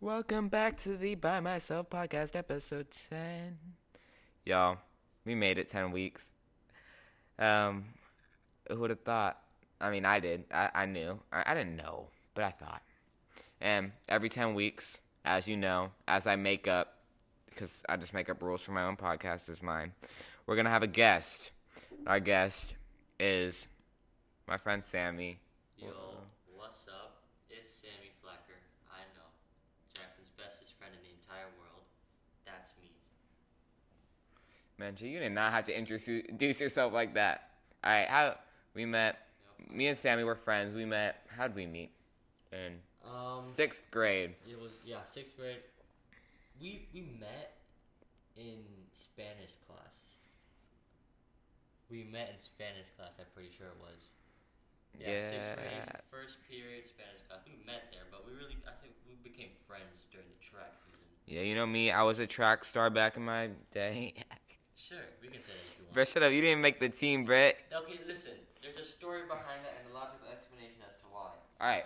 Welcome back to the By Myself podcast, episode 10. Y'all, we made it 10 weeks. Um, who would have thought? I mean, I did. I, I knew. I, I didn't know, but I thought. And every 10 weeks, as you know, as I make up, because I just make up rules for my own podcast, is mine, we're going to have a guest. Our guest is my friend Sammy. Yo, what's up? It's Sammy Flecker. I know. Jackson's bestest friend in the entire world. That's me. Man, you did not have to introduce yourself like that. All right, how we met? Me and Sammy were friends. We met. How did we meet? In Um, sixth grade. it was yeah, sixth grade. We we met in Spanish class. We met in Spanish class. I'm pretty sure it was. Yeah, sixth grade, Yeah. first period Spanish class. We met there, but we really, I think we became friends during the track season. Yeah, you know me. I was a track star back in my day. Sure, we can say that if you want. Brett, shut up. You didn't make the team, Brett. Okay, listen. There's a story behind that and a logical explanation as to why. All right.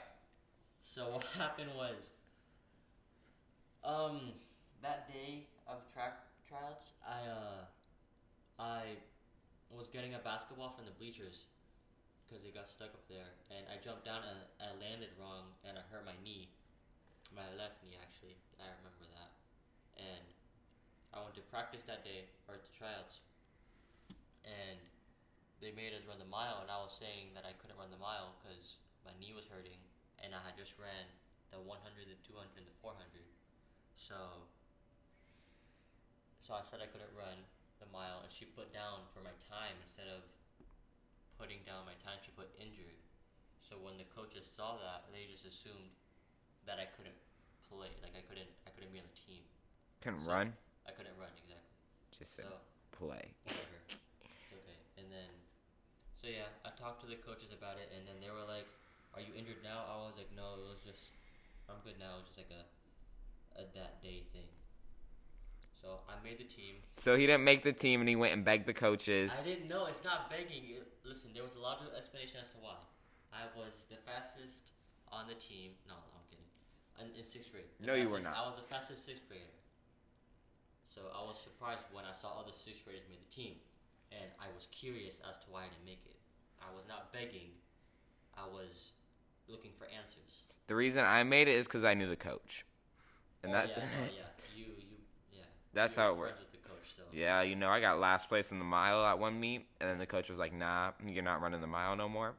So what happened was, um, that day of track tryouts, I uh, I was getting a basketball from the bleachers because it got stuck up there, and I jumped down and I landed wrong and I hurt my knee, my left knee actually. I remember that, and I went to practice that day or to tryouts, and they made us run the mile, and I was saying that I couldn't run the mile because my knee was hurting, and I had just ran the 100, the 200, and the 400. So, so I said I couldn't run the mile, and she put down for my time instead of putting down my time. She put injured. So when the coaches saw that, they just assumed that I couldn't play, like I couldn't, I couldn't be on the team. Couldn't So- run. I couldn't run exactly. Just So play. whatever. it's okay. And then, so yeah, I talked to the coaches about it, and then they were like, "Are you injured now?" I was like, "No, it was just, I'm good now. It was just like a, a that day thing." So I made the team. So he didn't make the team, and he went and begged the coaches. I didn't know. It's not begging. Listen, there was a logical explanation as to why. I was the fastest on the team. No, I'm kidding. In, in sixth grade. The No, you were not. I was the fastest sixth grader. So I was surprised when I saw other sixth graders made the team, and I was curious as to why I didn't make it. I was not begging. I was looking for answers. The reason I made it is because I knew the coach, and oh, that's yeah, no, yeah. You. That's how it friends With the coach, so. yeah. You know, I got last place in the mile at one meet, and then the coach was like, "Nah, you're not running the mile no more."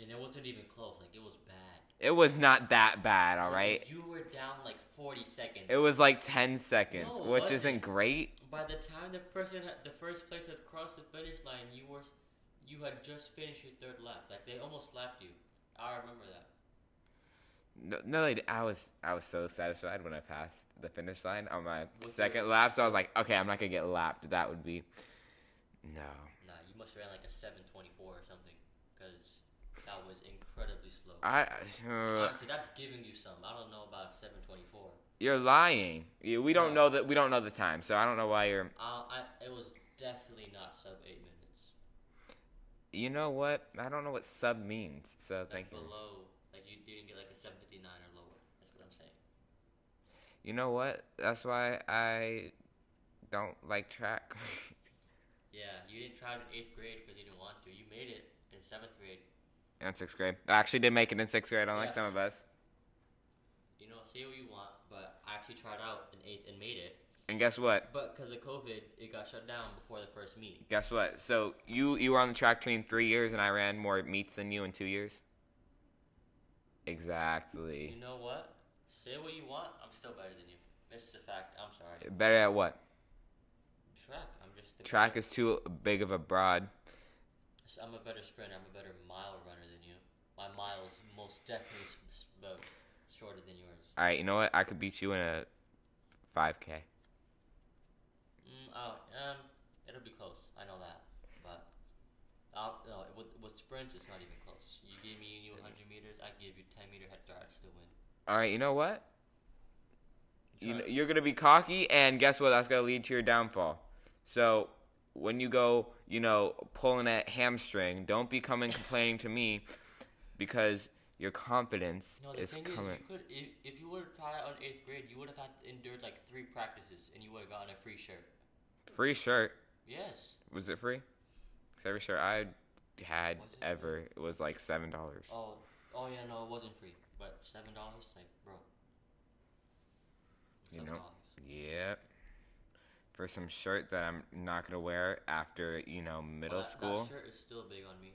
And it wasn't even close. Like it was bad. It was not that bad, all right. You were down like 40 seconds. It was like 10 seconds, No, which wasn't. isn't great. By the time the person the first place had crossed the finish line, you were you had just finished your third lap. Like they almost lapped you. I remember that. No, no, I was I was so satisfied when I passed the finish line on my second it- lap. So I was like, okay, I'm not gonna get lapped. That would be no. Nah, you must have ran like a 724 or something, because that was incredibly slow. I uh, Honestly, that's giving you some. I don't know about 724. you're lying. We don't No. know that we don't know the time, so I don't know why you're. Uh, I it was definitely not sub eight minutes. You know what? I don't know what sub means. So Like thank you. below, like you didn't get like a 759 or lower. That's what I'm saying. You know what? That's why I don't like track. Yeah, you didn't try it in eighth grade because you didn't want to. You made it in seventh grade. in sixth grade, I actually did make it in sixth grade, unlike some of us. You know, say what you want, but I actually tried out in eighth and made it. And guess what? But because of COVID, it got shut down before the first meet. Guess what? So you you were on the track team three years, and I ran more meets than you in two years. Exactly. You know what? Say what you want. I'm still better than you. This is a fact. I'm sorry. Better at what? Track. I'm just. the Track is too big of a broad. So I'm a better sprinter. I'm a better mile runner than you. My mile is most definitely shorter than yours. All right, you know what? I could beat you in a 5K. Mm, oh, um, it'll be close. I know that, but uh, no, with, with sprints, it's not even close. You give me you 100 meters, I give you 10 meter head start, I'd still win. All right, you know what? You know, you're gonna be cocky, and guess what? That's gonna lead to your downfall. So when you go, you know, pulling that hamstring, don't be coming complaining to me because your confidence No, the is thing coming. is, you could if, if you would have tried out in eighth grade, you would have had endured like three practices, and you would have gotten a free shirt. Free shirt. Yes. Was it free? 'Cause every shirt I had it ever it was like seven dollars. Oh, oh yeah, no, it wasn't free, but seven dollars, like, bro. You Seven know? dollars. Yep. For some shirt that I'm not gonna wear after you know middle Well, that, school. That shirt is still big on me.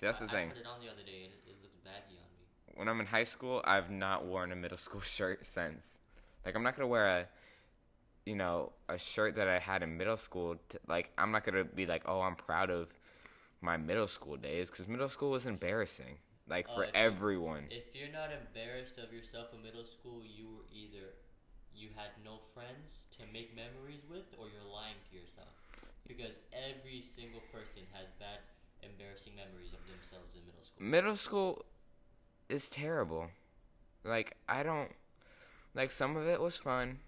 See, that's I, the thing. I put it on the other day, and it, it looks baggy on me. when I'm in high school, I've not worn a middle school shirt since. Like I'm not gonna wear a, you know, a shirt that I had in middle school. To, like I'm not gonna be like, oh, I'm proud of my middle school days because middle school was embarrassing. Like for uh, you- everyone. If you're not embarrassed of yourself in middle school, you were either you had no friends to make memories with, or you're lying to yourself. Because every single person has bad, embarrassing memories of themselves in middle school. middle school is terrible. Like I don't like some of it was fun,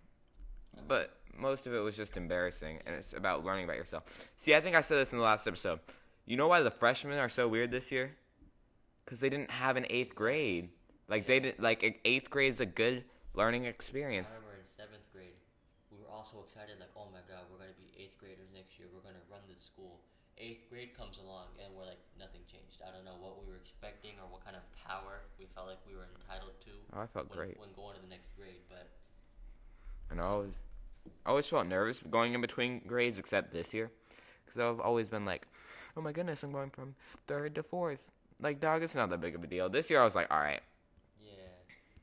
but most of it was just embarrassing and it's about learning about yourself. See, I think I said this in the last episode. You know why the freshmen are so weird this year? Cuz they didn't have an 8th grade. Like they didn't like 8th grade is a good learning experience. I remember in seventh grade, we were all so excited, like, oh my god, we're gonna be eighth graders next year. We're gonna run this school. Eighth grade comes along, and we're like, nothing changed. I don't know what we were expecting or what kind of power we felt like we were entitled to. Oh, I felt when, great. when going to the next grade, but And I always, I always felt nervous going in between grades, except this year, because I've always been like, "Oh my goodness, I'm going from third to fourth. Like, dog, it's not that big of a deal." This year, I was like, "All right," yeah.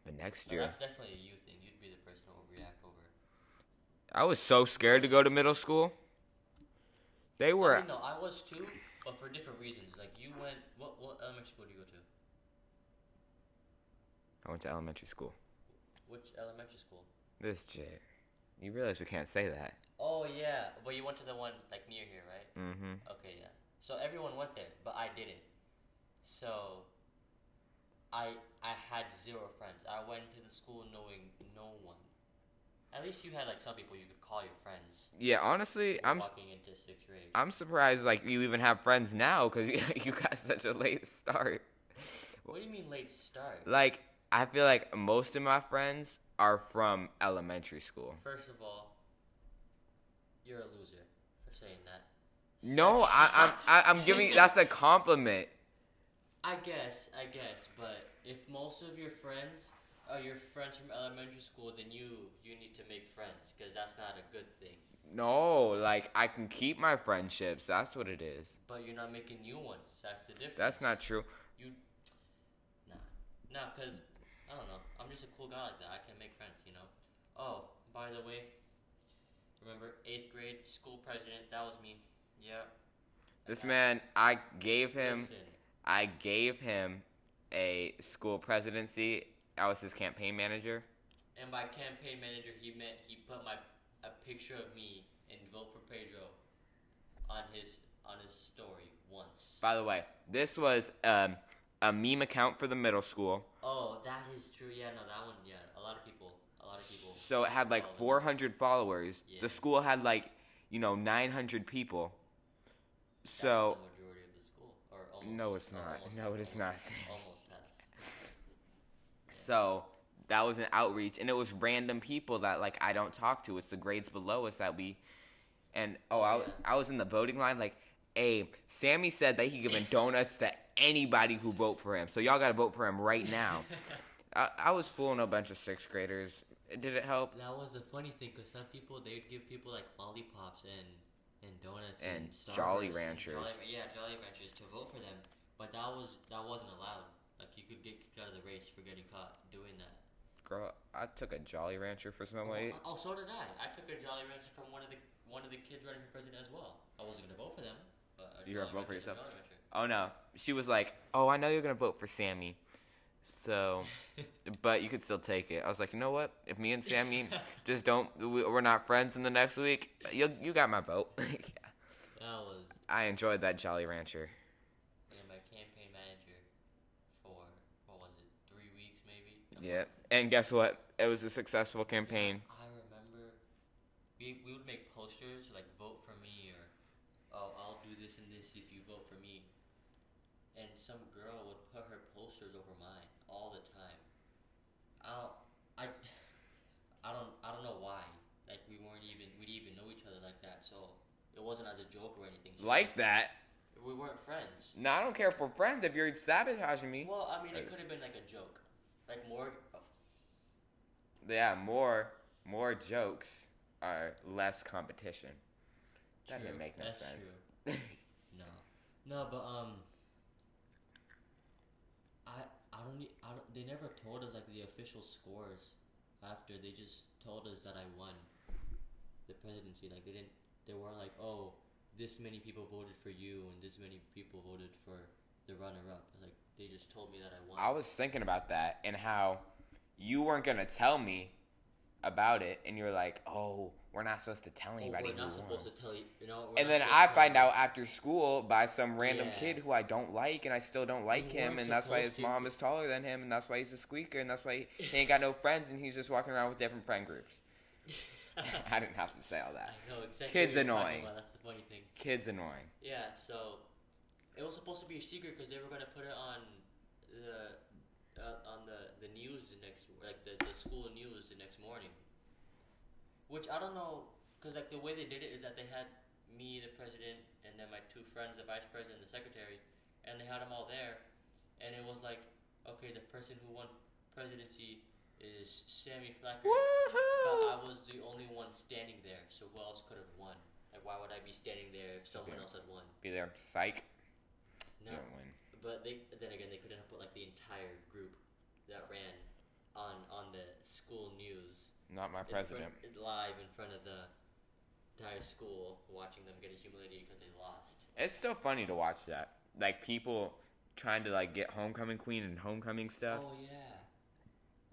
but next year, that's definitely a you thing. You'd be the person who would react over. I was so scared to go to middle school. They were. I mean, no, I was too, but for different reasons. Like you went, what what elementary school do you go to? I went to elementary school. Which elementary school? This shit. You realize we can't say that. Oh yeah, but you went to the one like near here, right? Mm-hmm. Okay, yeah. So everyone went there, but I didn't. So I I had zero friends. I went to the school knowing no one. At least you had like some people you could call your friends. Yeah, honestly, I'm. walking into sixth grade. I'm surprised like you even have friends now because you got such a late start. what do you mean late start? Like I feel like most of my friends are from elementary school. First of all, you're a loser for saying that. No, I, I'm I, I'm giving that's a compliment. I guess, I guess, but if most of your friends are your friends from elementary school, then you you need to make friends because that's not a good thing. No, like I can keep my friendships. That's what it is. But you're not making new ones. That's the difference. That's not true. You, nah, nah, cause I don't know. I'm just a cool guy like that. I can make friends, you know. Oh, by the way, remember eighth grade school president? That was me. Yeah. This man, I gave him Listen, I gave him a school presidency. I was his campaign manager. and by campaign manager, he meant he put my a picture of me in vote for Pedro on his on his story once. By the way, this was um, a meme account for the middle school. Oh, that is true. Yeah, no, that one. Yeah, a lot of people. A lot of people. So it had like follow 400 followers. Yeah. The school had like, you know, 900 people. That's So the majority of the school, or almost. No, it's not. almost No, it is not. Almost half. So that was an outreach, and it was random people that like I don't talk to. It's the grades below us that we, and oh, I. I was in the voting line. Like, hey, Sammy said that he giving donuts to anybody who vote for him. So y'all gotta vote for him right now. I, I was fooling a bunch of sixth graders. Did it help? That was the funny thing, cause some people they'd give people like lollipops and and donuts And and, Jolly Starbursts and Ranchers. Jolly, yeah, Jolly Ranchers to vote for them, but that was that wasn't allowed. Like you could get kicked out of the race for getting caught doing that. Girl, I took a Jolly Rancher for somebody. Oh, oh, so did I. I took a Jolly Rancher from one of the one of the kids running for president as well. I wasn't gonna vote for them, but You were Jolly gonna vote for yourself? Oh no, she was like, "Oh, I know you're gonna vote for Sammy." So, but you could still take it. I was like, you know what? If me and Sammy just don't, we- we're not friends in the next week. You you got my vote. yeah. That was I enjoyed that Jolly Rancher. yeah, my campaign manager for what was it, three weeks maybe. Yeah, and guess what? It was a successful campaign. I remember we we would make posters like vote for me or oh I'll do this and this if you vote for me. And some girl would put her posters over mine all the time. I don't, I, I don't, I don't know why. Like we weren't even, we didn't even know each other like that. So it wasn't as a joke or anything. Like that. we weren't friends. No, I don't care if we're friends. If you're sabotaging me, Well, I mean, it could have been like a joke, like more. yeah, more more jokes are less competition. That True, didn't make no that's sense. No, no, but um, I don't I don't. They never told us like the official scores after. They just told us that I won the presidency. Like they didn't. They weren't like, oh, this many people voted for you and this many people voted for the runner-up. Like they just told me that I won. I was thinking about that and how you weren't gonna tell me about it, and you're like, "Oh, we're not supposed to tell oh, anybody we're who not won." supposed to tell you. You know. And then I find out after school by some random Yeah. kid who I don't like, and I still don't like You him, and that's why his to. mom is taller than him, and that's why he's a squeaker, and that's why he ain't got no friends, and he's just walking around with different friend groups. I didn't have to say all that. I know exactly. Kids annoying. That's the funny thing. Kid's annoying. Yeah, so it was supposed to be a secret because they were gonna put it on the uh, on the the news the next like the the school news the next morning. Which I don't know because like the way they did it is that they had me the president and then my two friends the vice president and the secretary and they had them all there and it was like okay the person who won presidency is Sammy Flacker. But I was the only one standing there, so who else could have won? Like, why would I be standing there if someone else had won? Be there, psych. No, You don't win. But they then again they couldn't have put like the entire group that ran on on the school news Not my in front- president. live in front of the entire school, watching them get humiliated because they lost. It's still funny to watch that. Like people trying to like get homecoming queen and homecoming stuff. Oh yeah,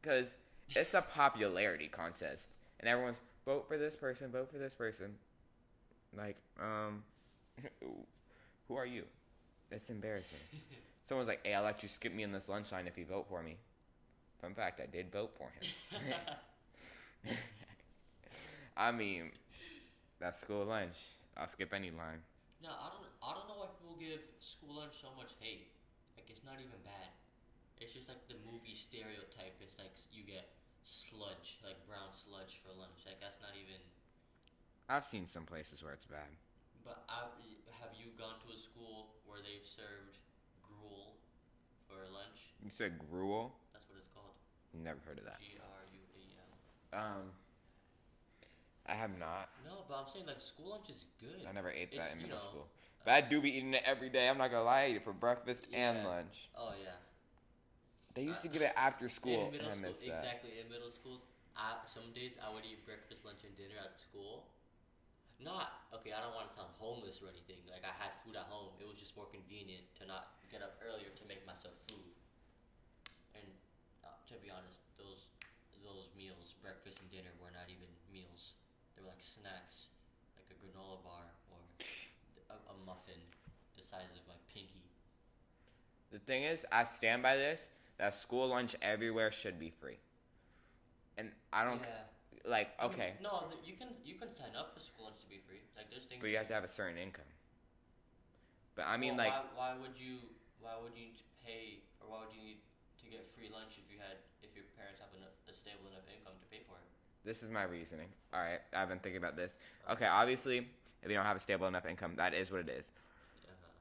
because it's a popularity contest, and everyone's vote for this person, vote for this person. Like, um, who are you? It's embarrassing. Someone's like, "Hey, I'll let you skip me in this lunch line if you vote for me." Fun fact: I did vote for him. I mean, that's school lunch. I'll skip any line. no, I don't I don't know why people give school lunch so much hate. Like it's not even bad. It's just like the movie stereotype. It's like you get sludge, like brown sludge for lunch. Like that's not even. I've seen some places where it's bad. But I, have you gone to a school where they've served gruel for lunch? You said gruel. That's what it's called. Never heard of that. G R U A L. Um, I have not. No, but I'm saying like school lunch is good. I never ate that It's, in you middle know, school. But I do be eating it every day. I'm not gonna lie, I eat it for breakfast and lunch. Oh yeah. They used to Uh, give it after school, in middle school, exactly. In middle schools, I, some days I would eat breakfast, lunch, and dinner at school. Not okay. I don't want to sound homeless or anything. Like I had food at home. It was just more convenient to not get up earlier to make myself food. And uh, to be honest, those those meals, breakfast and dinner, were not even meals. They were like snacks, like a granola bar or a, a muffin the size of my pinky. The thing is, I stand by this. That school lunch everywhere should be free. And I don't yeah. Like. Okay, no, you can you can sign up for school lunch to be free. Like there's things. but you have to have a certain income. But I mean, Well, like, why, why would you why would you need to pay or why would you need to get free lunch if you had if your parents have enough a stable enough income to pay for it? this is my reasoning. All right, I've been thinking about this. Okay, obviously, if you don't have a stable enough income, that is what it is.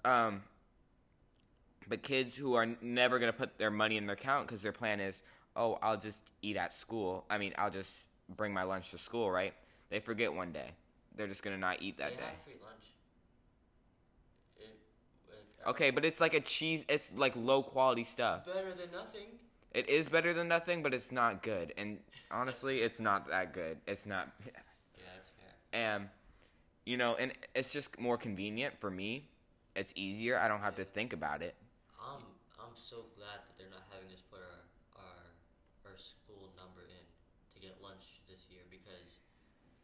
Uh-huh. Um, but kids who are never gonna put their money in their account because their plan is, oh, I'll just eat at school. I mean, I'll just bring my lunch to school, right? They forget one day. They're just gonna not eat that they day. free lunch. It, like, Okay, but it's like a cheese. It's like low quality stuff. Better than nothing. It is better than nothing, but it's not good. And honestly, it's not that good. It's not. Yeah, that's fair. And you know, and it's just more convenient for me. It's easier. I don't have to think about it. I'm I'm so glad that they're not having us put our our our school number in to get lunch this year because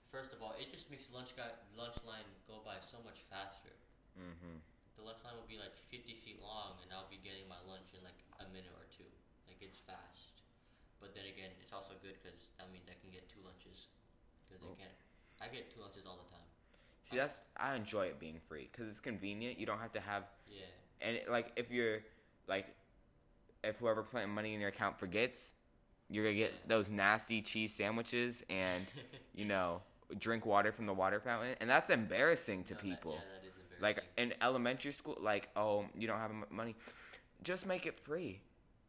first of all, it just makes lunch guy lunch line go by so much faster. Mm-hmm. The lunch line will be like 50 feet long, and I'll be getting my lunch in like a minute or two. Like it's fast, but then again, it's also good because that means I can get two lunches. Because Oh. I can't, I get two lunches all the time. See, that's I enjoy it being free because it's convenient. You don't have to have Yeah. and it, like if you're like if whoever putting money in your account forgets, you're gonna get those nasty cheese sandwiches and you know drink water from the water fountain, and that's embarrassing to No, that- people. yeah, that is embarrassing. like in elementary school, like oh you don't have money, just make it free.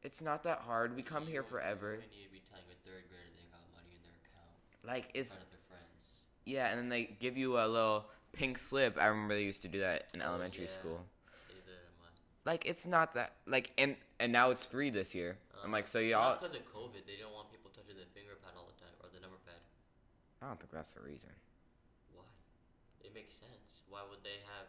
It's not that hard. We come You here forever. You don't need to be telling a third grader they got money in their account Like it's front of their friends. yeah, and then they give you a little pink slip. I remember they used to do that in Oh, elementary yeah. school. They did it in mine. Like it's not that like and and now it's free this year. I'm like so y'all. Because of COVID. They don't want people touching the finger pad all the time or the number pad. I don't think that's the reason. Why? It makes sense. Why would they have?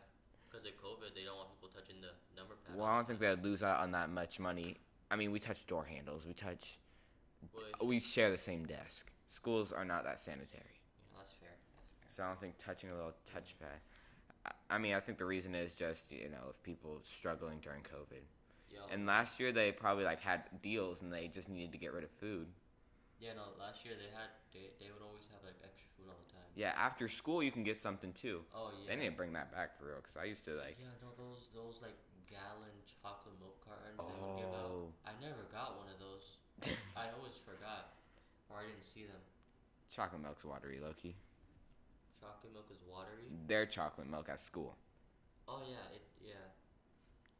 Because of COVID, they don't want people touching the number pad. Well, I don't think they'd lose out on that much money. I mean, we touch door handles. We touch. Well, We share the same desk. Schools are not that sanitary, yeah, that's fair. That's fair. so I don't think touching a little touchpad. I mean, I think the reason is just you know if people struggling during COVID. Yo, And last year they probably like had deals and they just needed to get rid of food. yeah, no. Last year they had they, they would always have like extra food all the time. Yeah, after school you can get something too. Oh yeah. They need to bring that back for real because I used to like. Yeah, no, those those like gallon chocolate milk cartons they would give out. Oh. I never got one of those. I always forgot, or I didn't see them. Chocolate milk's watery, Loki. Chocolate milk is watery. Their chocolate milk at school. Oh yeah, it yeah.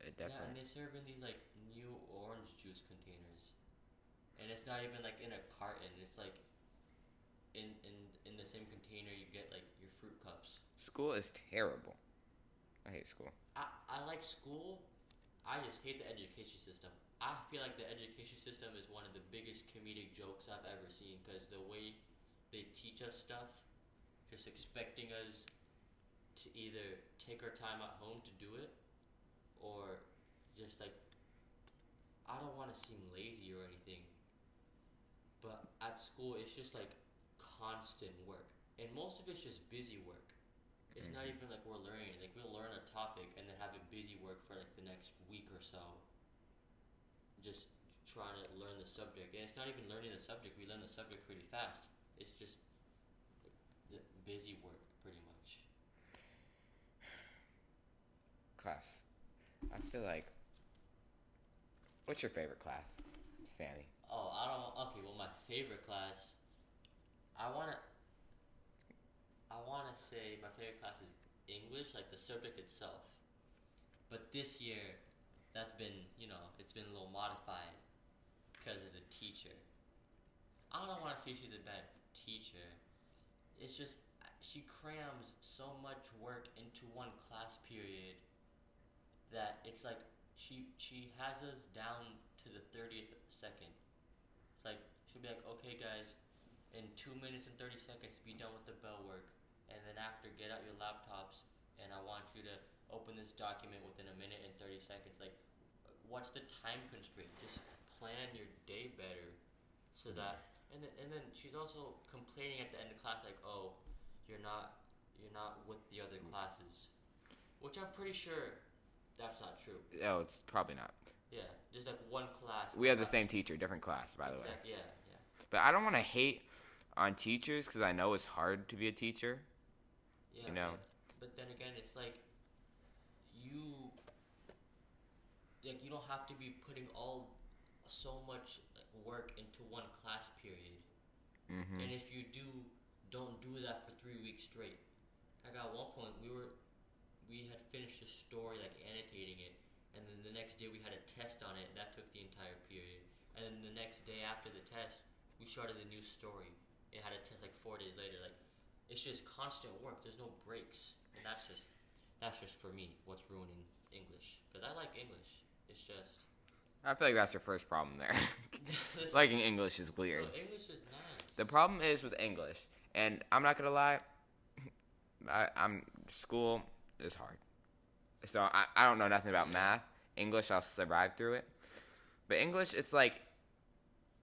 It Yeah, and they serve in these like new orange juice containers, and it's not even like in a carton. It's like in in in the same container you get like your fruit cups. School is terrible. I hate school. I I like school. I just hate the education system. I feel like the education system is one of the biggest comedic jokes I've ever seen because the way they teach us stuff, just expecting us to either take our time at home to do it or just like I don't want to seem lazy or anything. But at school it's just like constant work. And most of it's just busy work. It's not Mhm. even like we're learning. Like we'll learn a topic and then have a busy work for like the next week or so. Just trying to learn the subject. And it's not even learning the subject. We learn the subject pretty fast. It's just busy work pretty much. Class. I feel like. What's your favorite class, Sammy? Oh, I don't. Okay, well, my favorite class. I wanna. I wanna say my favorite class is English, like the subject itself. But this year, that's been you know it's been a little modified because of the teacher. I don't want to say she's a bad teacher. It's just she crams so much work into one class period that it's like she she has us down to the thirtieth second. It's like she'll be like, "Okay, guys, in two minutes and thirty seconds, be done with the bell work, and then after, get out your laptops, and I want you to open this document within a minute and thirty seconds." Like, what's the time constraint? Just plan your day better, so hmm. that. And then, and then she's also complaining at the end of class, like, "Oh, you're not you're not with the other hmm. classes," which I'm pretty sure that's not true. Oh, it's probably not. Yeah, there's like one class. We have the same teacher, different class, by the way. Yeah, yeah. But I don't want to hate on teachers because I know it's hard to be a teacher. Yeah, You know. But, but then again, it's like you like you don't have to be putting all so much like, work into one class period. Mm-hmm. And if you do, don't do that for three weeks straight. Like at one point, we were we had finished a story, like annotating it, and then the next day we had a test on it. That took the entire period. And then the next day after the test, we started a new story. It had a test like four days later. Like it's just constant work. There's no breaks, and that's just that's just for me what's ruining English. Because I like English. It's just I feel like that's your first problem there. Liking English is weird. no, English is nice. The problem is with English, and I'm not gonna lie, I, I'm school is hard. So I, I don't know nothing about math. English, I'll survive through it. But English, it's like,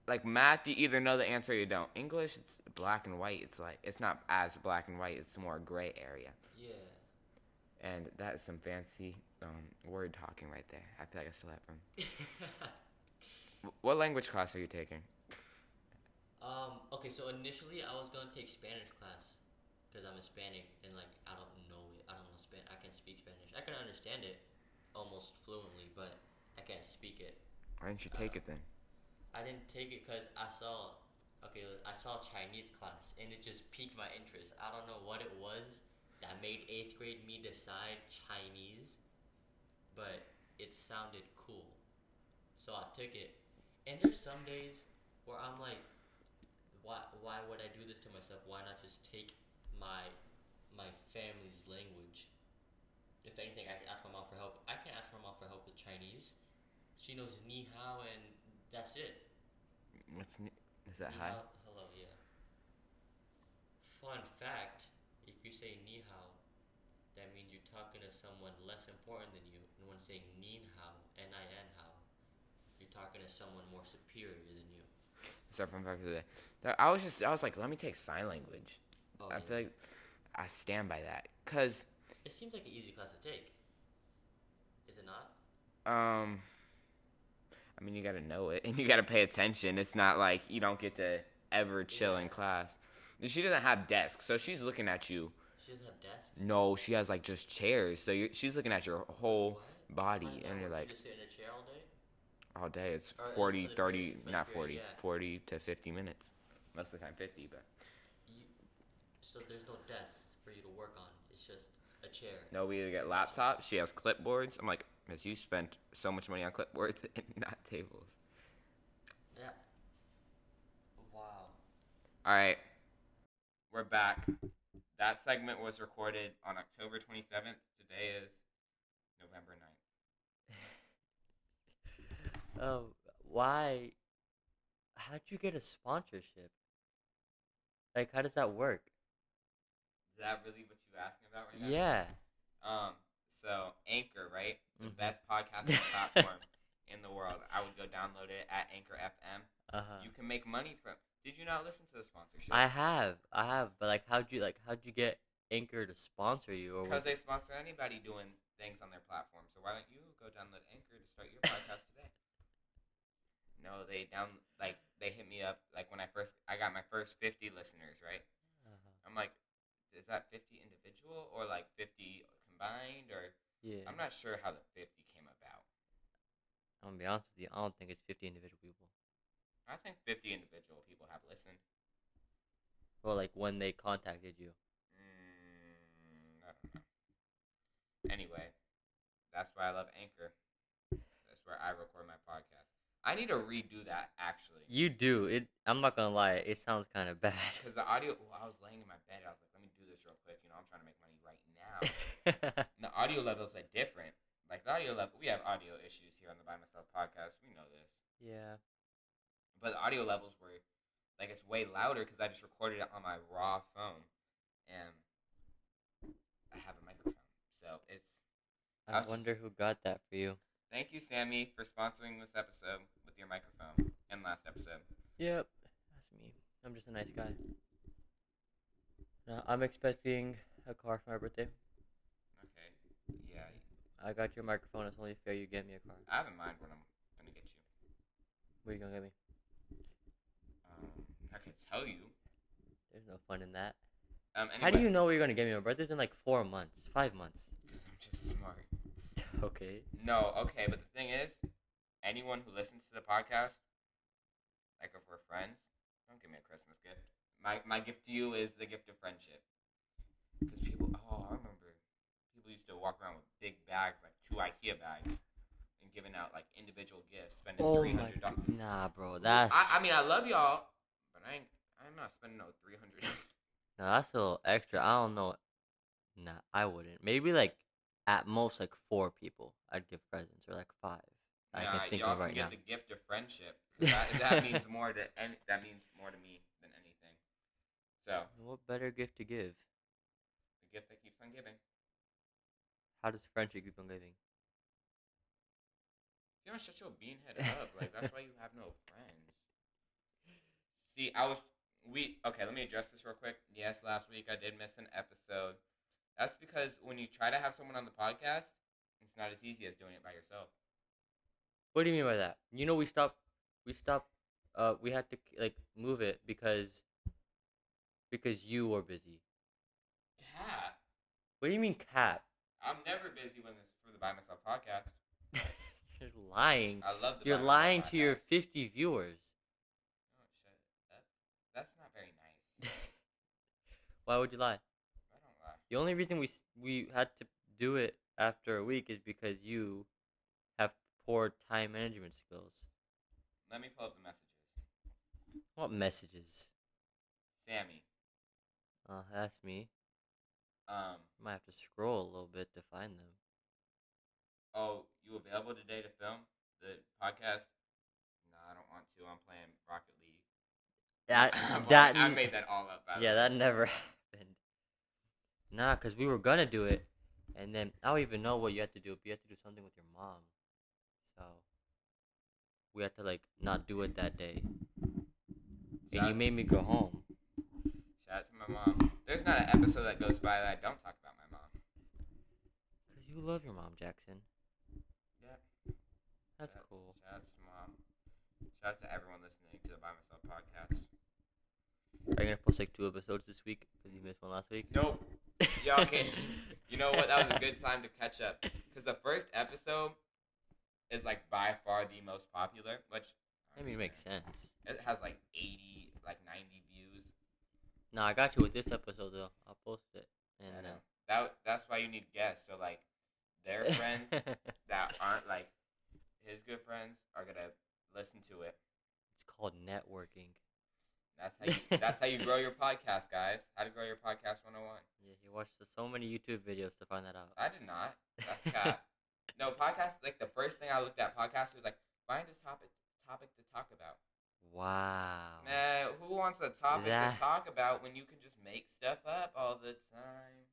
like math. You either know the answer or you don't. English, it's black and white. It's like it's not as black and white. It's more gray area. yeah. And that is some fancy um, word talking right there. I feel like I still have. Wh- What language class are you taking? Um, okay, so initially I was gonna take Spanish class because I'm Hispanic and like I don't can speak Spanish. I can understand it almost fluently, but I can't speak it. Why didn't you take it then? Uh, I didn't take it because I saw, okay, I saw Chinese class and it just piqued my interest. I don't know what it was that made eighth grade me decide Chinese, but it sounded cool. So I took it. And there's some days where I'm like, why, why would I do this to myself? Why not just take my my family's language? If anything, I can ask my mom for help. I can't ask my mom for help with Chinese. She knows ni hao and that's it. What's ni- is that Ni hao, hello, yeah. Fun fact: If you say ni hao, that means you're talking to someone less important than you. And when saying nin hao, n i n hao, you're talking to someone more superior than you. It's our fun fact of the day. That- I was just I was like, let me take sign language. Oh, I yeah. feel like I stand by that because it seems like an easy class to take. Is it not? um, I mean you got to know it and you got to pay attention. It's not like you don't get to ever chill in class. She doesn't have desks, so she's looking at you. She doesn't have desks. No, she has like just chairs. So you're, she's looking at your whole What? Body, and you're like, you just sit in a chair all day. all day. It's Or, uh, 40, 30, period- not period, 40, yeah. 40 to 50 minutes. Most of the time 50, but You, so there's no desks for you to work on. It's just a chair. no, we either get laptops. She has clipboards. I'm like, Miss, you spent so much money on clipboards and not tables. Yeah. Wow. All right, we're back. That segment was recorded on October 27th. Today is November 9th. Um, why? How'd you get a sponsorship? Like, how does that work? Is that really what you asking about right now? Yeah. Um, so Anchor, right? The Mhm. best podcasting platform in the world. I would go download it at Anchor FM. Uh huh. You can make money from. Did you not listen to the sponsorship? I have, I have, but like, how'd you like? How'd you get Anchor to sponsor you? Or Because they sponsor anybody doing things on their platform. So why don't you go download Anchor to start your podcast today? No, they down like they hit me up like when I first I got my first fifty listeners, right? uh I'm like, is that fifty individual or like fifty combined or Yeah. I'm not sure how the fifty came about. I'm gonna be honest with you. I don't think it's 50 individual people. I think fifty individual people have listened. Well, like when they contacted you. Mm, I don't know. Anyway, that's why I love Anchor. That's where I record my podcast. I need to redo that actually. You do it. I'm not gonna lie. It sounds kind of bad. Because the audio, well, I was laying in my bed. I was like, let me do this real quick. You know, I'm trying to make money right now. and the audio levels are different. Like the audio level, we have audio issues here on the By Myself podcast. We know this. yeah. But the audio levels were, like, it's way louder because I just recorded it on my raw phone. And I have a microphone. So it's, I That's- wonder who got that for you. Thank you, Sammy, for sponsoring this episode with your microphone and last episode. Yep, that's me. I'm just a nice guy. No, I'm expecting a car for my birthday. Okay. Yeah. I got your microphone. It's only fair you get me a car. I have in mind what I'm going to get you. What are you gonna get me? Um, I can tell you. There's no fun in that. Um, How do you know what you're gonna get me? My birthday's in like four months, five months. Because I'm just smart. Okay. No, okay, but the thing is, anyone who listens to the podcast, like if we're friends, don't give me a Christmas gift. My my gift to you is the gift of friendship. Because people, oh, I remember, people used to walk around with big bags, like two IKEA bags, and giving out like individual gifts, spending oh three hundred dollars. Nah, bro. That's. I, I mean, I love y'all, but I ain't, I'm not spending no three hundred. Nah, that's a little extra. I don't know. Nah, I wouldn't. Maybe like at most like four people I'd give presents, or like five. I can think y'all of right can now. get the gift of friendship. That, that means more to any, that means more to me than anything. So What better gift to give? the gift that keeps on giving. How does friendship keep on giving? You don't shut your beanhead up. Like that's why you have no friends. See, I was we okay. Let me address this real quick. Yes, last week I did miss an episode. That's because when you try to have someone on the podcast, it's not as easy as doing it by yourself. What do you mean by that? You know, we stopped. We stopped. Uh, we had to like move it because because you were busy. Cat. What do you mean cap? I'm never busy when it's for the By Myself podcast. You're lying. I love the You're lying to your 50 viewers. Oh, shit. That, that's not very nice. Why would you lie? I don't lie. The only reason we we had to do it after a week is because you have poor time management skills. Let me pull up the messages. What messages? Sammy. Uh, that's me. Um. Might have to scroll a little bit to find them. Oh, you available today to film the podcast? No, I don't want to. I'm playing Rocket League. That that I made that all up. yeah, that never. Nah, cause we were gonna do it, and then I don't even know what you had to do. But you had to do something with your mom, so we had to like not do it that day. And you made me go home. Shout out to my mom. There's not an episode that goes by that I don't talk about my mom. Cause you love your mom, Jackson. Yeah. That's Shout- cool. Shout out to mom. Shout out to everyone listening to the By Myself podcast. Are you gonna post like two episodes this week? Cause you missed one last week. Nope. Y'all can. You know what? That was a good time to catch up because the first episode is like by far the most popular, which I mean, makes sense. It has like 80, like 90 views. No, I got you with this episode though. I'll post it. And I uh, know. That that's why you need guests. So like their friends that aren't like his good friends are gonna listen to it. it's called networking. That's how you that's how you grow your podcast, guys. How to grow your podcast 101. Yeah, he watched so many YouTube videos to find that out. I did not. That's cap. no, podcast like the first thing I looked at podcast was like find a topic topic to talk about. Wow. Nah, who wants a topic That- to talk about when you can just make stuff up all the time?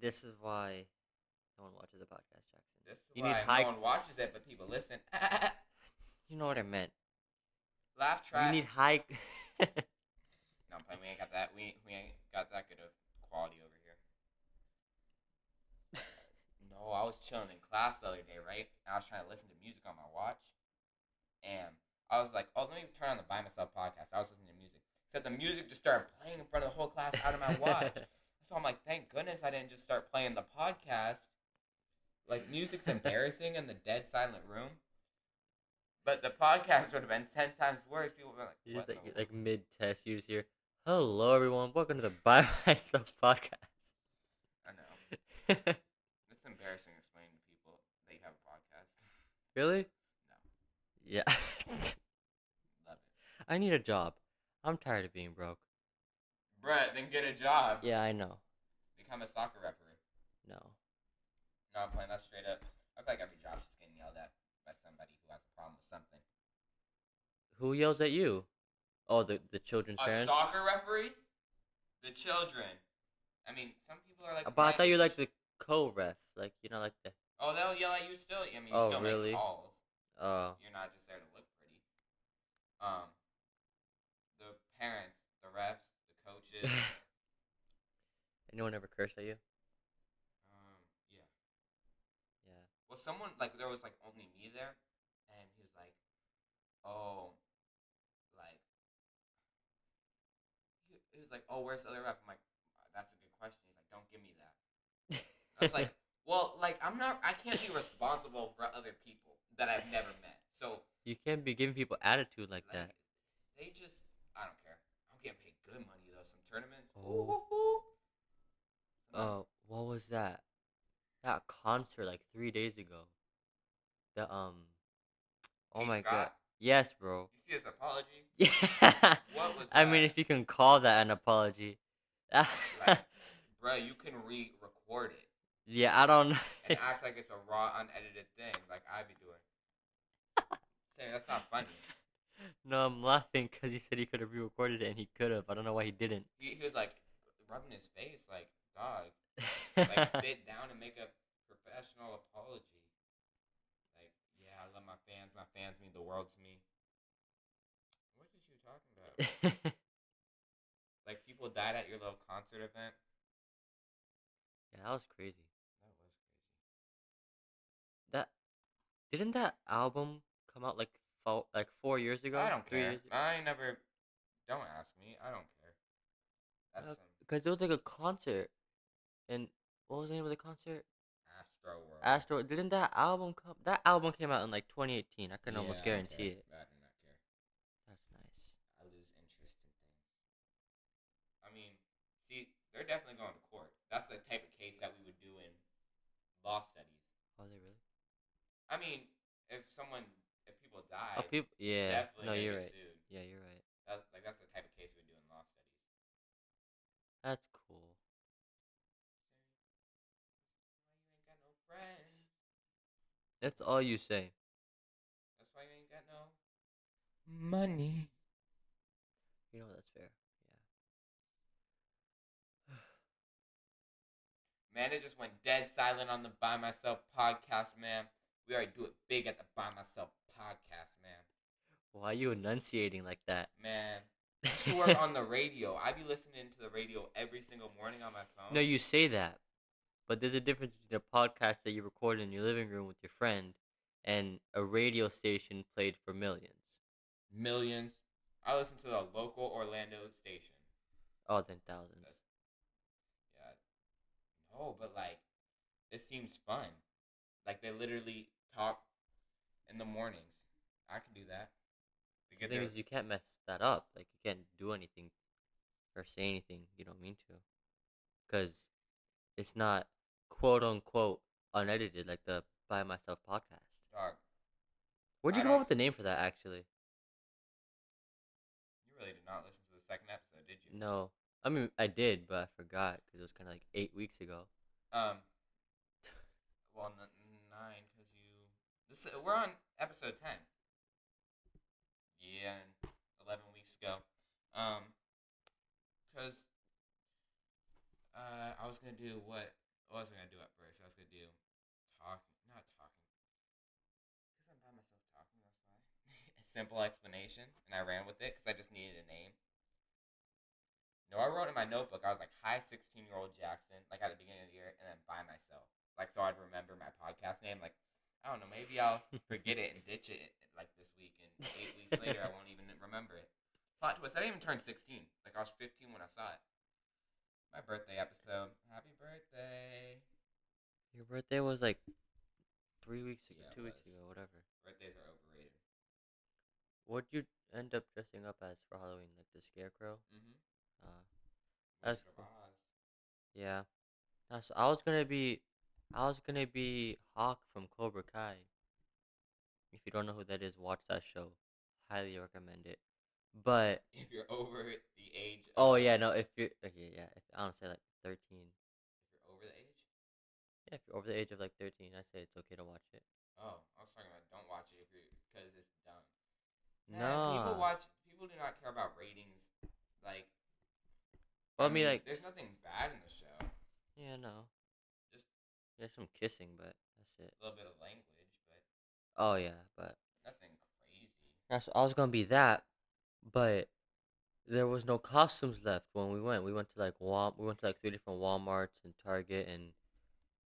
This is why no one watches a podcast, Jackson. This is You why need no high- one watches it, but people listen. You know what I meant. Laugh track. You need high. No, I'm playing. We ain't got that. We we ain't got that good of quality over here. No, I was chilling in class the other day, right? I was trying to listen to music on my watch, and I was like, "Oh, let me turn on the By Myself podcast." I was listening to music. Except the music just started playing in front of the whole class out of my watch. so I'm like, "Thank goodness I didn't just start playing the podcast." Like music's embarrassing in the dead silent room, but the podcast would have been ten times worse. People would be like, you "What just like like mid test, you just hear, "Hello, everyone. Welcome to the By Myself podcast." I know. It's embarrassing explaining to people that you have a podcast. really? No. Yeah. Love it. I need a job. I'm tired of being broke. Brett, then get a job. Yeah, I know. Become a soccer referee. No. No, I'm playing that straight up. I feel like every job's just getting yelled at by somebody who has a problem with something. Who yells at you? Oh, the the children's A parents. soccer referee? The children. I mean, some people are like. but I thought you were my like the co-ref, like you know, like the. Oh, they'll yell at you still. I mean, you Oh, still really? make calls. Oh. You're not just there to look pretty. Um, the parents, the refs, the coaches. Anyone ever curse at you? um, yeah. Yeah. Well, someone like there was like only me there, and he was like, "Oh, like," he, he was like, "Oh, where's the other rep?" I'm like, "Uh, "That's a good question." He's like, "Don't give me that." I was like, "Well, like I'm not. I can't be responsible for other people that I've never met. So you can't be giving people attitude like, like, that. they just, I don't care. I'm getting paid good money though. Some tournaments. Oh. Uh, what was that? That concert like three days ago. The um. Oh T. my god. Yes, bro. You see his apology? Yeah. What was I mean, if you can call that an apology. Like, Bruh, you can re-record it. yeah, I don't know. and act like it's a raw, unedited thing, like I'd be doing. Saying that's not funny. no, I'm laughing because he said he could have re-recorded it and he could have. I don't know why he didn't. He, he was like rubbing his face, like dog. Like sit down and make a professional apology. Like, yeah, I love my fans. My fans mean the world to me. What is you talking about? like people died at your little concert event. yeah, that was crazy. That was crazy. That didn't that album come out like four, like four years ago? I don't care. I never. Don't ask me. I don't care. That's Uh, some. Because it was like a concert, and what was the name of the concert? Astro World. Astro, didn't that album come? That album came out in like 2018. I can Yeah, almost guarantee care. it. I do not care. That's nice. I lose interest in things. I mean, see, they're definitely going to court. That's the type of case that we would do in law studies. Are they really? I mean, if someone, if people die, Oh, people. Yeah. definitely No, you're right. sued. Yeah, you're right. That, like that's the type of case we do in law studies. That's cool. Why you ain't got no friends? That's all you say. That's why you ain't got no money. You know that's fair. Yeah. Man, it just went dead silent on the Bye Myself podcast, man. We already do it big at the Bye Myself podcast, man. Why are you enunciating like that? Man, I used to work on the radio. I be listening to the radio every single morning on my phone. No, you say that, but there's a difference between a podcast that you record in your living room with your friend and a radio station played for millions. millions. I listen to the local Orlando station. Oh, then thousands. That's, yeah. No, but like, it seems fun. Like they literally talk in the mornings. I can do that. The thing their- is, you can't mess that up. Like, you can't do anything or say anything you don't mean to. Because it's not quote unquote unedited like the Bye Myself podcast. dog. Where'd you I come up don't- with the name for that, actually? You really did not listen to the second episode, did you? No. I mean, I did, but I forgot because it was kind of like eight weeks ago. Um. Well, n- nine, cause you. This we're on episode ten. Yeah, and eleven weeks ago. Um. Cause. Uh, I was gonna do what? Oh, what was I gonna do at first? I was gonna do talking, not talking. Cause I'm by myself talking. That's why. a simple explanation, and I ran with it because I just needed a name. No, I wrote in my notebook. I was like, "Hi, sixteen-year-old Jackson," like at the beginning of the year, and then by myself, like so I'd remember my podcast name. Like, I don't know, maybe I'll forget it and ditch it like this week, and eight weeks later I won't even remember it. Plot twist: I didn't even turn sixteen. Like I was fifteen when I saw it. My birthday episode. Happy birthday! Your birthday was like three weeks ago, Yeah, two weeks ago, whatever. Birthdays are overrated. What'd you end up dressing up as for Halloween? Like the scarecrow? Mm-hmm. Uh, That's cool. Oz. yeah. That's, I was gonna be, I was gonna be Hawk from Cobra Kai. If you don't know who that is, watch that show. Highly recommend it. But If you're over the age. Oh, of, oh yeah, no, if you're okay, yeah, if, I don't say like thirteen. If you're over the age. Yeah, if you're over the age of like thirteen, I say it's okay to watch it. Oh, I was talking about don't watch it if you're because it's dumb. No. people watch. People do not care about ratings. Like, Well, I mean, like, there's nothing bad in the show. yeah, no. Just- there's some kissing, but that's it. A little bit of language, but Oh yeah, but nothing crazy. that's I was gonna be that, but there was no costumes left when we went. We went to like Wal, we went to like three different WalMarts and Target and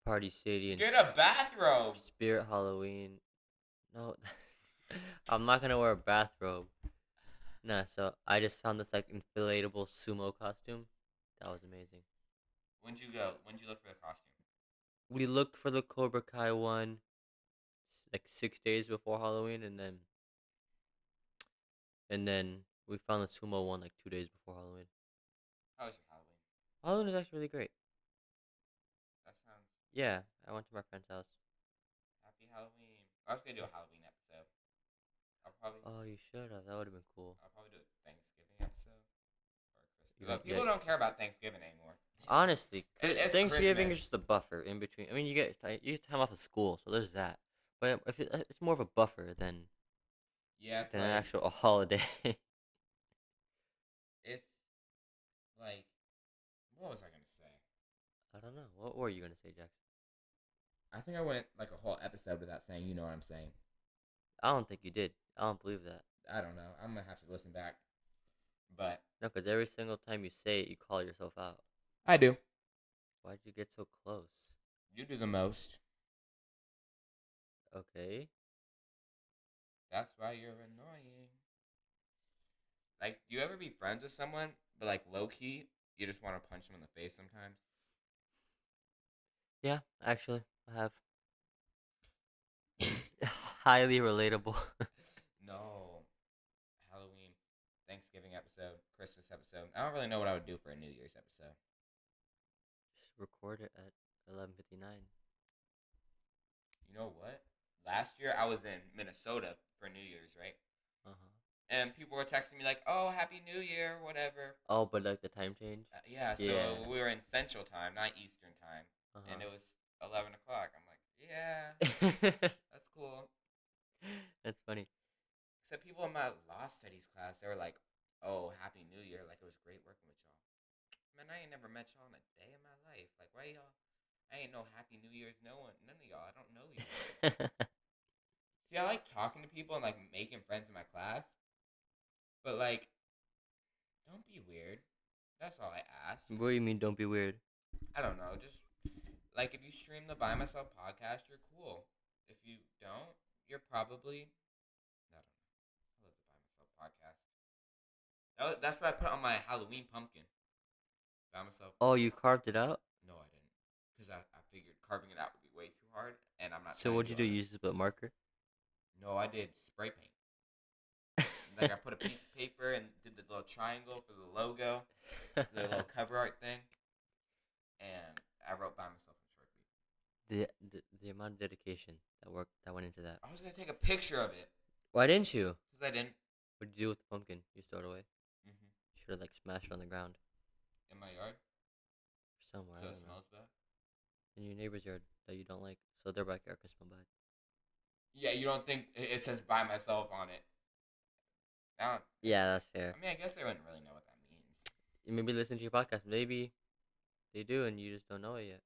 Party City and Get a bathrobe. Spirit Halloween. No, I'm not gonna wear a bathrobe. Nah, so I just found this like inflatable sumo costume. That was amazing. When'd you go? When'd you look for the costume? We looked for the Cobra Kai one like six days before Halloween, and then and then we found the sumo one like two days before Halloween. How was your Halloween? Halloween was actually really great. That sounds Yeah, I went to my friend's house. happy Halloween. I was gonna do a Halloween episode. I'll probably. Oh, you should have. That would have been cool. I'll probably do a Thanksgiving episode or Christmas. You But got- people don't care about Thanksgiving anymore. Honestly, It- Thanksgiving Christmas. is just a buffer in between. I mean, you get you get time off of school, so there's that. But if it, it's more of a buffer than Yeah, than like, an actual holiday. it's like what was I gonna say? I don't know. What were you gonna say, Jackson? I think I went like a whole episode without saying you know what I'm saying. I don't think you did. I don't believe that. I don't know. I'm gonna have to listen back. But No, because every single time you say it, you call yourself out. I do. Why'd you get so close? You do the most. Okay. That's why you're annoying. Like, do you ever be friends with someone, but like low key, you just want to punch them in the face sometimes? Yeah, actually, I have. highly relatable. No. Halloween, Thanksgiving episode, Christmas episode. I don't really know what I would do for a New Year's episode. Just record it at eleven fifty nine. You know what? Last year I was in Minnesota for New Year's, right? Uh huh. And people were texting me like, "Oh, Happy New Year, whatever." Oh, but like the time change. Uh, yeah, so Yeah. we were in Central Time, not Eastern Time, Uh-huh. and it was eleven o'clock. I'm like, "Yeah, that's cool." That's funny. Except people in my law studies class, they were like, "Oh, Happy New Year! Like it was great working with y'all." Man, I ain't never met y'all in a day in my life. Like, why y'all? I ain't no Happy New Year's. No one, none of y'all. I don't know you. See, I like talking to people and like making friends in my class, but like, don't be weird. That's all I ask. what do you mean? Don't be weird. I don't know. Just like if you stream the Bye Myself podcast, you're cool. If you don't, you're probably I don't know. I love the Bye Myself podcast. That was, that's what I put on my Halloween pumpkin. By myself. Oh, you carved it out. No, I didn't, because I, I figured carving it out would be way too hard, and I'm not. So what'd you do? that. You just put marker. No, I did spray paint. like I put a piece of paper and did the little triangle for the logo, the little cover art thing, and I wrote by myself in Sharpie. the, the the amount of dedication that work that went into that. I was gonna take a picture of it Why didn't you? because I didn't. What'd you do with the pumpkin? You throw it away. hmm Should have like smashed it on the ground In my yard, or somewhere. so it don't know. smells bad. In your neighbor's yard that you don't like, so their backyard could smell bad. Yeah, you don't think it says by myself on it? Now, Yeah, that's fair. I mean, I guess they wouldn't really know what that means. You maybe listen to your podcast. Maybe they do, and you just don't know it yet.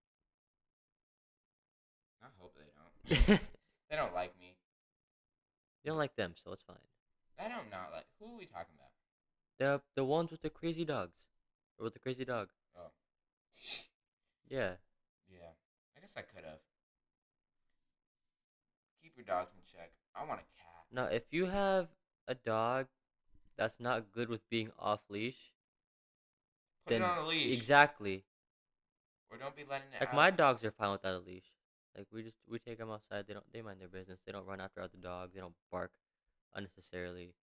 I hope they don't. they don't like me. you don't like them, so it's fine. I don't know. Like, who are we talking about? The the ones with the crazy dogs, or with the crazy dog. Oh, Yeah. yeah. I guess I could have. Keep your dogs in check. I want a cat. Now, if you have a dog that's not good with being off leash, Put then it on a leash. exactly. Or don't be letting it Like out. my dogs are fine without a leash. Like we just we take them outside. They don't they mind their business. They don't run after other dogs. They don't bark unnecessarily.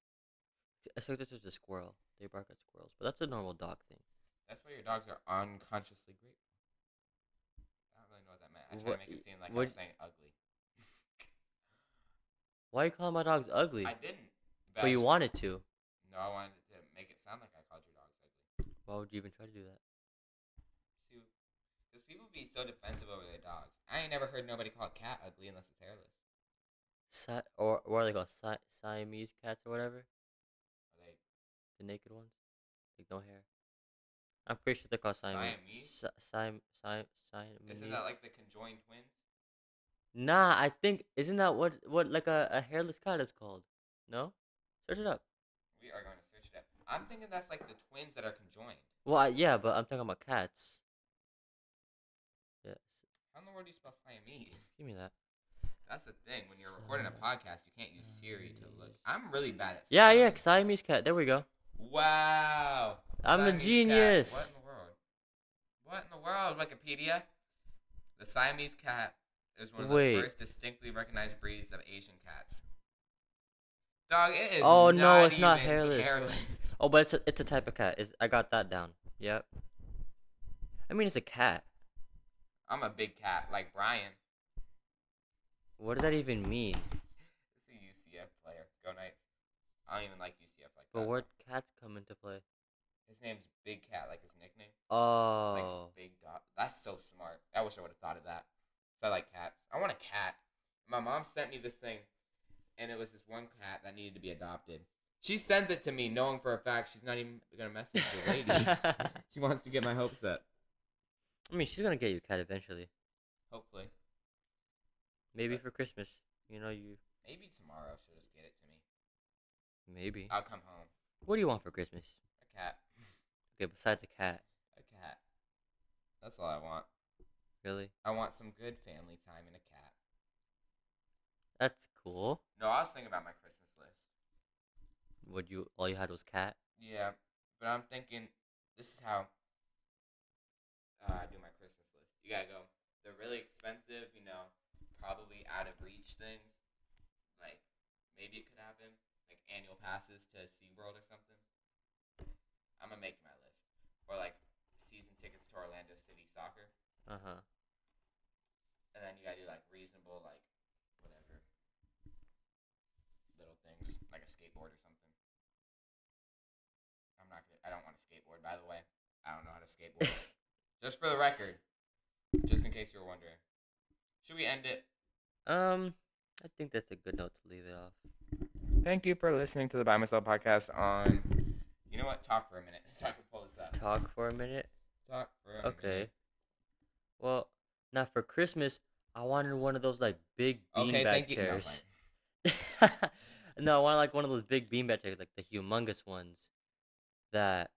Except if there's a squirrel, they bark at squirrels. But that's a normal dog thing. That's why your dogs are unconsciously grateful. I don't really know what that meant. I tried What- to make it seem like I what- was saying ugly. Why are you calling my dogs ugly? I didn't. but you wanted to. No, I wanted to make it sound like I called your dogs ugly. Why would you even try to do that? Because people be so defensive over their dogs. I ain't never heard nobody call a cat ugly unless it's hairless. Si- or what are they called? Si- Siamese cats or whatever. Are they The naked ones, like no hair. I'm pretty sure they're called Siamese. Siamese? Si- Siam- Siam- Siamese. Isn't that like the conjoined twins? Nah, I think isn't that what what like a, a hairless cat is called? No, search it up. We are going to search it up. I'm thinking that's like the twins that are conjoined. Well, I, yeah, but I'm talking about cats. Yes, How in the world do you spell Siamese? give me that. That's the thing. When you're recording a podcast, you can't use Siri to look. I'm really bad at. Yeah, yeah, spelling. Siamese cat. There we go. Wow. I'm a Siamese cat. genius. What in the world? What in the world, Wikipedia? The Siamese cat is one of Wait. the first distinctly recognized breeds of Asian cats. Dog, it is. Oh, no, it's not even hairless. Oh, but it's a, it's a type of cat. Is I got that down. Yep. I mean, it's a cat. I'm a big cat, like Brian. What does that even mean? It's a UCF player. Go Knights. I don't even like UCF like But that. where cats come into play? His name's Big Cat, like his nickname. Oh, Like big dog. That's so smart. I wish I would have thought of that. So I like cats. I want a cat. My mom sent me this thing, and it was this one cat that needed to be adopted. She sends it to me, knowing for a fact she's not even gonna message the lady. she wants to get my hopes up. I mean, she's gonna get you a cat eventually. Hopefully, Maybe But- for Christmas. You know, you maybe tomorrow she'll just get it to me. maybe. I'll come home. What do you want for Christmas? A cat. Okay, besides a cat, A cat. That's all I want. Really? I want some good family time and a cat. That's cool. No, I was thinking about my Christmas list. Would you? All you had was cat. Yeah, but I'm thinking this is how uh, I do my Christmas list. You gotta go the really expensive, you know, probably out of reach things, like maybe it could happen. Like annual passes to SeaWorld or something. I'm gonna make my list. Or like season tickets to Orlando City Soccer. Uh huh. And then you gotta do like reasonable, like whatever little things, like a skateboard or something. I'm not gonna. I don't want to skateboard, by the way. I don't know how to skateboard. just for the record, just in case you were wondering. Should we end it? Um, I think that's a good note to leave it off. Thank you for listening to the Bye Myself podcast. On, you know what? Talk for a minute so I can pull this up. Talk for a minute. Talk for a Okay. minute. Well, now for Christmas, I wanted one of those like big Okay, beanbag thank you. No, chairs. no, I want like one of those big beanbag chairs, like the humongous ones that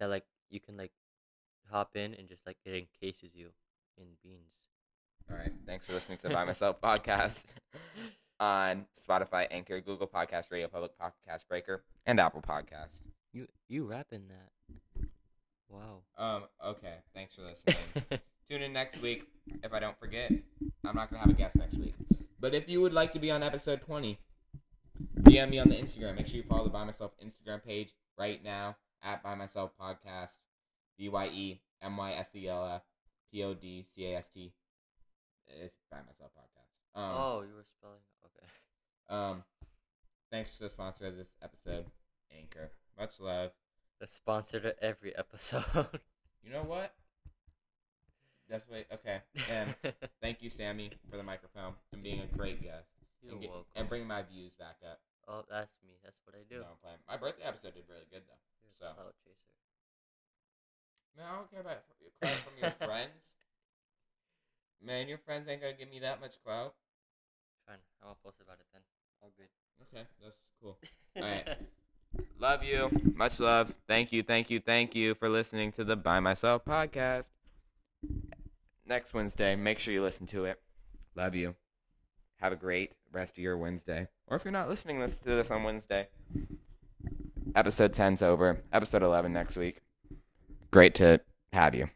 that like you can like hop in and just like it encases you in beans. All right. Thanks for listening to the By Myself podcast on Spotify, Anchor, Google Podcast, Radio Public Podcast Breaker, and Apple Podcast. You you rapping that? Wow. Um. Okay. Thanks for listening. Tune in next week. If I don't forget, I'm not gonna have a guest next week. But if you would like to be on episode 20, DM me on the Instagram. Make sure you follow the Bye Myself Instagram page right now at Bye Myself Podcast. B Y E M Y S E L F P O D C A S T. It's Bye Myself Podcast. Um, oh, you were spelling. Okay. Um, thanks to the sponsor of this episode, Anchor. Much love. The sponsor to every episode. You know what? That's what. Okay. And thank you, Sammy, for the microphone and being a great guest You're and, get- welcome. and bringing my views back up. oh, that's me. That's what I do. No, playing. My birthday episode did really good though. You're So. a clout chaser. Man, I don't care about f- clout from your friends. Man, your friends ain't gonna give me that much clout. Fine. I won't post about it then. All good. Okay, that's cool. Alright. Love you. Much love. Thank you, thank you, thank you for listening to the Bye Myself podcast. Next Wednesday, make sure you listen to it. Love you. Have a great rest of your Wednesday. Or if you're not listening listen to this on Wednesday, episode 10's over. Episode 11 next week. Great to have you.